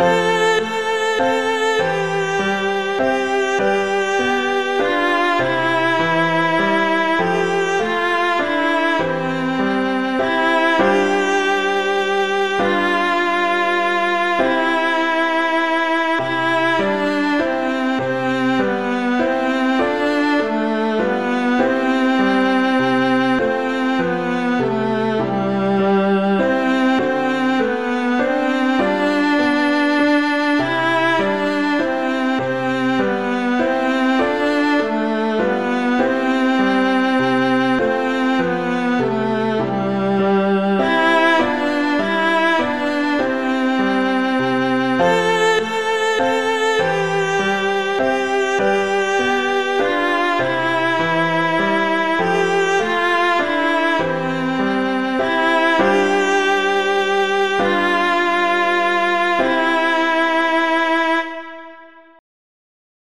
Amen.